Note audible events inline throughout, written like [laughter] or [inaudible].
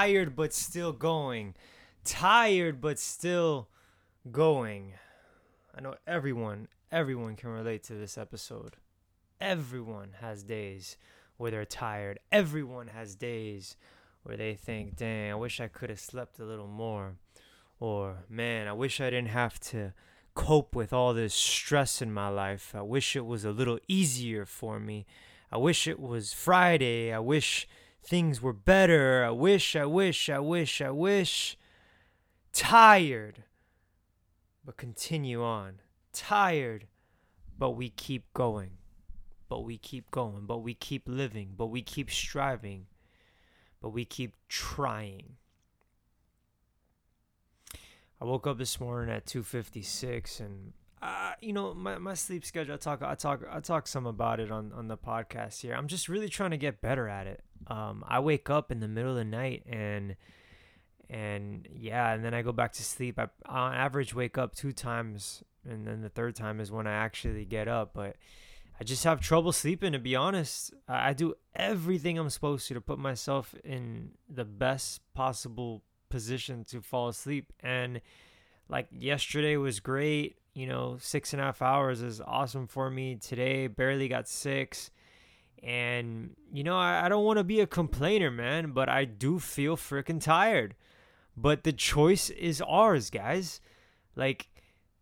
tired but still going, tired but still going. I know everyone, everyone can relate to this episode. Everyone has days where they're tired. Everyone has days where they think, dang, I wish I could have slept a little more. Or, man, I wish I didn't have to cope with all this stress in my life. I wish it was a little easier for me. I wish it was Friday. I wish things were better. I wish, I wish, I wish, I wish. Tired, but continue on. Tired, but we keep going. But we keep going. But we keep living. But we keep striving. But we keep trying. I woke up this morning at 2:56 and uh, you know my, my sleep schedule I talk I talk I talk some about it on on the podcast here. I'm just really trying to get better at it. Um, I wake up in the middle of the night and and yeah, and then I go back to sleep. I on average wake up two times and then the third time is when I actually get up, but I just have trouble sleeping to be honest. I, I do everything I'm supposed to to put myself in the best possible position to fall asleep. And like yesterday was great. You know, six and a half hours is awesome for me. Today, barely got six. And, you know, I, I don't want to be a complainer, man, but I do feel freaking tired. But the choice is ours, guys. Like,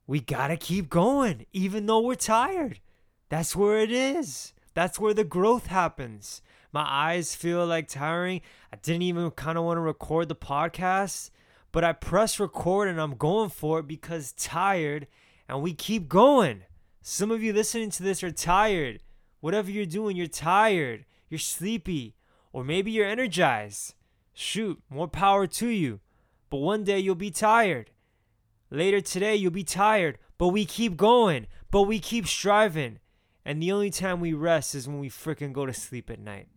we got to keep going, even though we're tired. That's where it is. That's where the growth happens. My eyes feel like tiring. I didn't even kind of want to record the podcast, but I press record and I'm going for it because tired and we keep going. Some of you listening to this are tired. Whatever you're doing, you're tired. You're sleepy. Or maybe you're energized. Shoot, more power to you. But one day you'll be tired. Later today you'll be tired. But we keep going. But we keep striving. And the only time we rest is when we freaking go to sleep at night.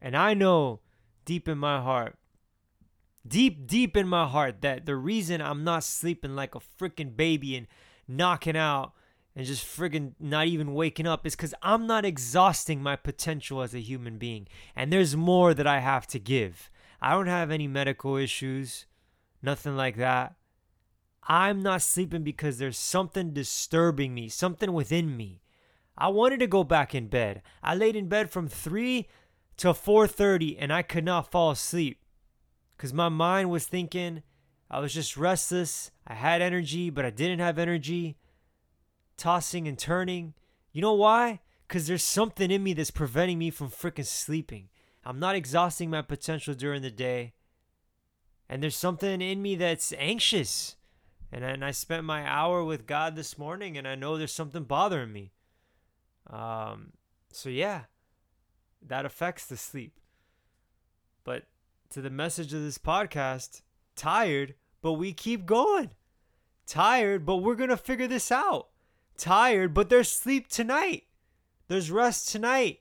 And I know deep in my heart, deep, deep in my heart, that the reason I'm not sleeping like a freaking baby and knocking out and just friggin' not even waking up is because I'm not exhausting my potential as a human being. And there's more that I have to give. I don't have any medical issues, nothing like that. I'm not sleeping because there's something disturbing me, something within me. I wanted to go back in bed. I laid in bed from 3 till 4:30 and I could not fall asleep cuz my mind was thinking I was just restless. I had energy, but I didn't have energy. Tossing and turning. You know why? Cuz there's something in me that's preventing me from freaking sleeping. I'm not exhausting my potential during the day. And there's something in me that's anxious. And, and I spent my hour with God this morning and I know there's something bothering me. Um so yeah, that affects the sleep. But to the message of this podcast, tired, but we keep going. Tired, but we're going to figure this out. Tired, but there's sleep tonight. There's rest tonight.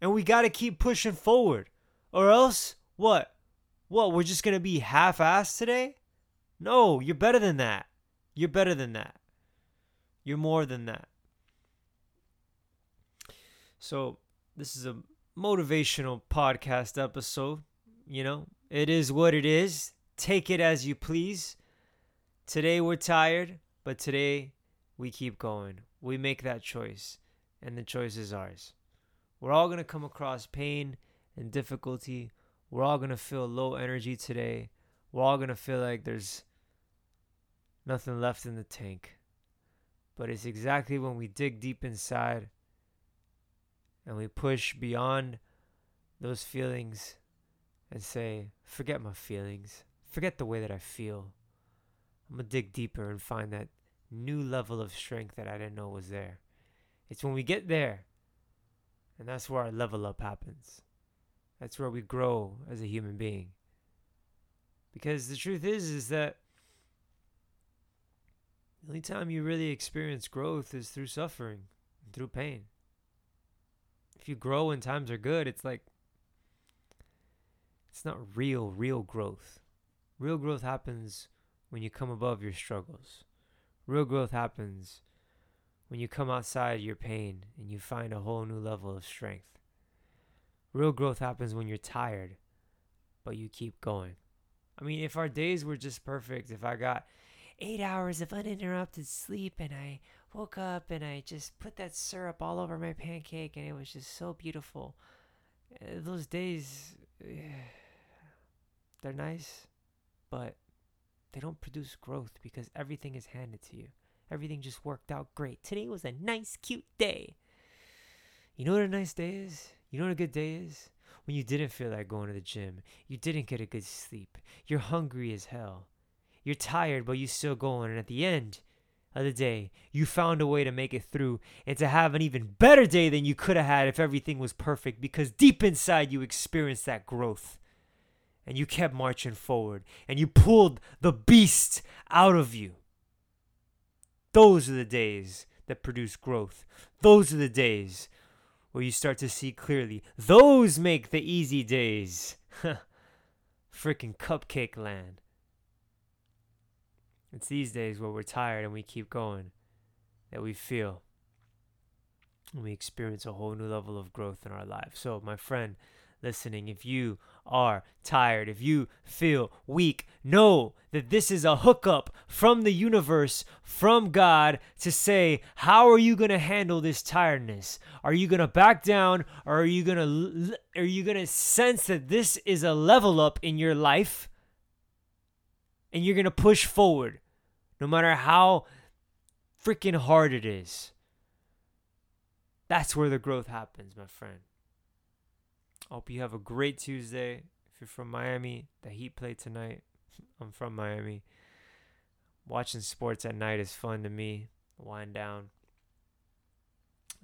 And we got to keep pushing forward. Or else, what? What, we're just going to be half assed today? No, you're better than that. You're better than that. You're more than that. So, this is a motivational podcast episode. You know, it is what it is. Take it as you please. Today we're tired, but today we keep going. We make that choice, and the choice is ours. We're all going to come across pain and difficulty. We're all going to feel low energy today. We're all going to feel like there's nothing left in the tank. But it's exactly when we dig deep inside and we push beyond those feelings and say, forget my feelings, forget the way that I feel. I'm going to dig deeper and find that new level of strength that I didn't know was there. It's when we get there, and that's where our level up happens. That's where we grow as a human being. Because the truth is, is that the only time you really experience growth is through suffering through pain if you grow when times are good, it's like it's not real, real growth. Real growth happens when you come above your struggles. Real growth happens when you come outside your pain and you find a whole new level of strength. Real growth happens when you're tired, but you keep going. I mean, if our days were just perfect, if I got eight hours of uninterrupted sleep and I woke up and I just put that syrup all over my pancake and it was just so beautiful. Uh, those days, they're nice, but they don't produce growth because everything is handed to you. Everything just worked out great. Today was a nice, cute day. You know what a nice day is? You know what a good day is? When you didn't feel like going to the gym, you didn't get a good sleep, you're hungry as hell, you're tired, but you still going, and at the end, of the day, you found a way to make it through and to have an even better day than you could have had if everything was perfect because deep inside you experienced that growth. And you kept marching forward and you pulled the beast out of you. Those are the days that produce growth. Those are the days where you start to see clearly. Those make the easy days. [laughs] Freaking cupcake land. It's these days where we're tired and we keep going that we feel and we experience a whole new level of growth in our lives. So, my friend listening, if you are tired, if you feel weak, know that this is a hookup from the universe, from God, to say, how are you going to handle this tiredness? Are you going to back down or are you going to are you going to sense that this is a level up in your life? And you're going to push forward no matter how freaking hard it is. That's where the growth happens, my friend. I hope you have a great Tuesday. If you're from Miami, the Heat play tonight. [laughs] I'm from Miami. Watching sports at night is fun to me. Wind down.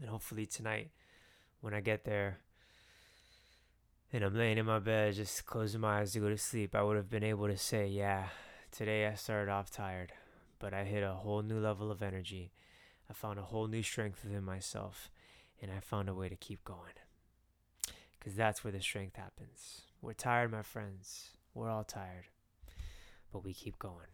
And hopefully tonight, when I get there, and I'm laying in my bed, just closing my eyes to go to sleep, I would have been able to say, yeah, today I started off tired but I hit a whole new level of energy. I found a whole new strength within myself, and I found a way to keep going. Because that's where the strength happens. We're tired, my friends. We're all tired, but we keep going.